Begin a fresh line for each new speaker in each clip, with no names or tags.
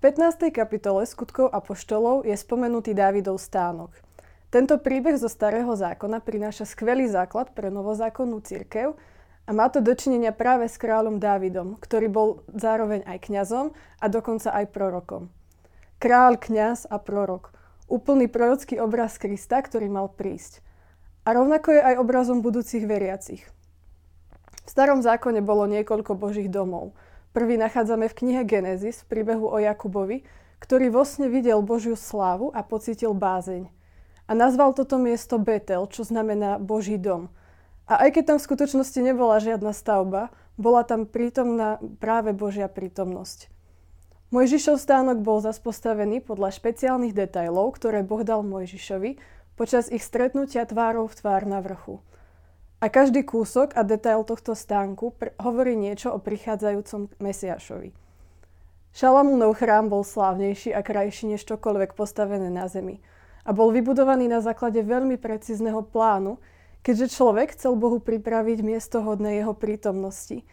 15. kapitole skutkov Apoštolov je spomenutý Dávidov stánok. Tento príbeh zo Starého zákona prináša skvelý základ pre novozákonnú cirkev a má to dočinenia práve s kráľom Dávidom, ktorý bol zároveň aj kňazom a dokonca aj prorokom. Kráľ, kňaz a prorok. Úplný prorocký obraz Krista, ktorý mal prísť. A rovnako je aj obrazom budúcich veriacich. V starom zákone bolo niekoľko božích domov – Prvý nachádzame v knihe Genesis v príbehu o Jakubovi, ktorý vo sne videl Božiu slávu a pocítil bázeň. A nazval toto miesto Betel, čo znamená Boží dom. A aj keď tam v skutočnosti nebola žiadna stavba, bola tam prítomná práve Božia prítomnosť. Mojžišov stánok bol zas postavený podľa špeciálnych detajlov, ktoré Boh dal Mojžišovi počas ich stretnutia tvárov v tvár na vrchu. A každý kúsok a detail tohto stánku pr- hovorí niečo o prichádzajúcom Mesiašovi. Šalamúnov chrám bol slávnejší a krajší než čokoľvek postavené na zemi a bol vybudovaný na základe veľmi precízneho plánu, keďže človek chcel Bohu pripraviť miesto hodné jeho prítomnosti.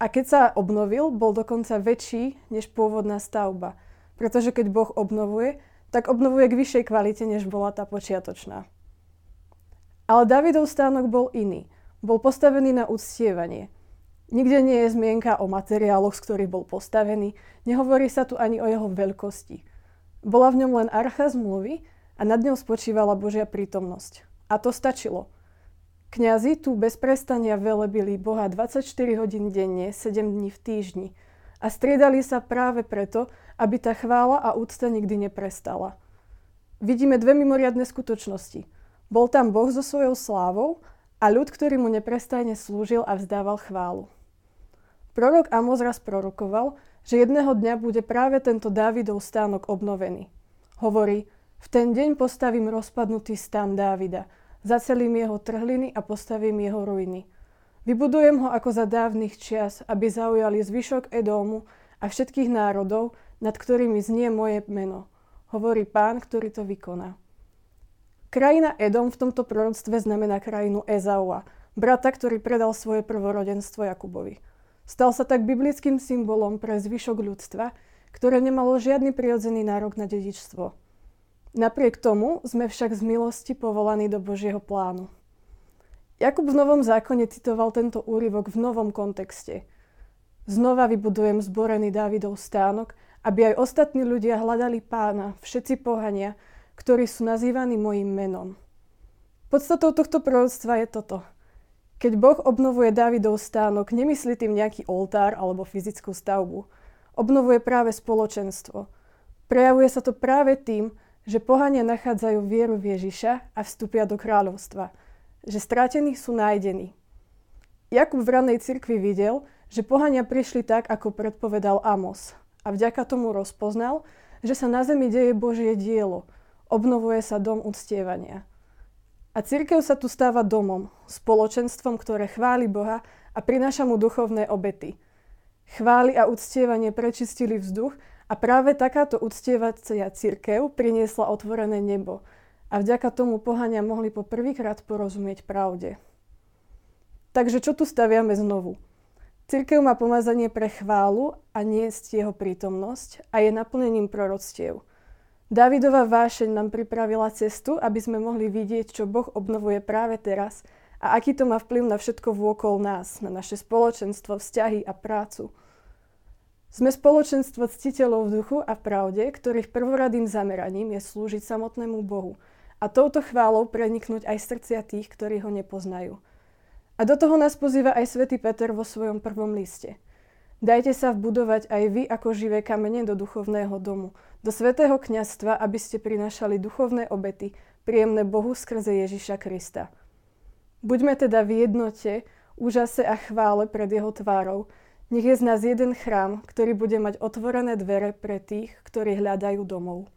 A keď sa obnovil, bol dokonca väčší než pôvodná stavba, pretože keď Boh obnovuje, tak obnovuje k vyššej kvalite, než bola tá počiatočná. Ale Davidov stánok bol iný. Bol postavený na uctievanie. Nikde nie je zmienka o materiáloch, z ktorých bol postavený, nehovorí sa tu ani o jeho veľkosti. Bola v ňom len archa zmluvy a nad ňou spočívala Božia prítomnosť. A to stačilo. Kňazi tu bez prestania velebili Boha 24 hodín denne, 7 dní v týždni a striedali sa práve preto, aby tá chvála a úcta nikdy neprestala. Vidíme dve mimoriadne skutočnosti – bol tam Boh so svojou slávou a ľud, ktorý mu neprestajne slúžil a vzdával chválu. Prorok Amos raz prorokoval, že jedného dňa bude práve tento Dávidov stánok obnovený. Hovorí, v ten deň postavím rozpadnutý stán Dávida, zacelím jeho trhliny a postavím jeho ruiny. Vybudujem ho ako za dávnych čias, aby zaujali zvyšok Edómu a všetkých národov, nad ktorými znie moje meno. Hovorí pán, ktorý to vykoná. Krajina Edom v tomto proroctve znamená krajinu Ezaua, brata, ktorý predal svoje prvorodenstvo Jakubovi. Stal sa tak biblickým symbolom pre zvyšok ľudstva, ktoré nemalo žiadny prirodzený nárok na dedičstvo. Napriek tomu sme však z milosti povolaní do Božieho plánu. Jakub v Novom zákone citoval tento úryvok v novom kontexte. Znova vybudujem zborený Dávidov stánok, aby aj ostatní ľudia hľadali pána, všetci pohania, ktorí sú nazývaní mojim menom. Podstatou tohto proroctva je toto. Keď Boh obnovuje Dávidov stánok, nemyslí tým nejaký oltár alebo fyzickú stavbu. Obnovuje práve spoločenstvo. Prejavuje sa to práve tým, že pohania nachádzajú vieru v Ježiša a vstúpia do kráľovstva. Že strátení sú nájdení. Jakub v ranej cirkvi videl, že pohania prišli tak, ako predpovedal Amos. A vďaka tomu rozpoznal, že sa na zemi deje Božie dielo – obnovuje sa dom uctievania. A církev sa tu stáva domom, spoločenstvom, ktoré chváli Boha a prináša mu duchovné obety. Chváli a uctievanie prečistili vzduch a práve takáto uctievacia církev priniesla otvorené nebo a vďaka tomu pohania mohli po prvýkrát porozumieť pravde. Takže čo tu staviame znovu? Církev má pomazanie pre chválu a niesť jeho prítomnosť a je naplnením proroctiev – Davidova vášeň nám pripravila cestu, aby sme mohli vidieť, čo Boh obnovuje práve teraz a aký to má vplyv na všetko vôkol nás, na naše spoločenstvo, vzťahy a prácu. Sme spoločenstvo ctiteľov v duchu a v pravde, ktorých prvoradým zameraním je slúžiť samotnému Bohu a touto chválou preniknúť aj srdcia tých, ktorí ho nepoznajú. A do toho nás pozýva aj svätý Peter vo svojom prvom liste – Dajte sa vbudovať aj vy ako živé kamene do duchovného domu, do svetého kňazstva, aby ste prinášali duchovné obety, príjemné Bohu skrze Ježiša Krista. Buďme teda v jednote, úžase a chvále pred jeho tvárou. Nech je z nás jeden chrám, ktorý bude mať otvorené dvere pre tých, ktorí hľadajú domov.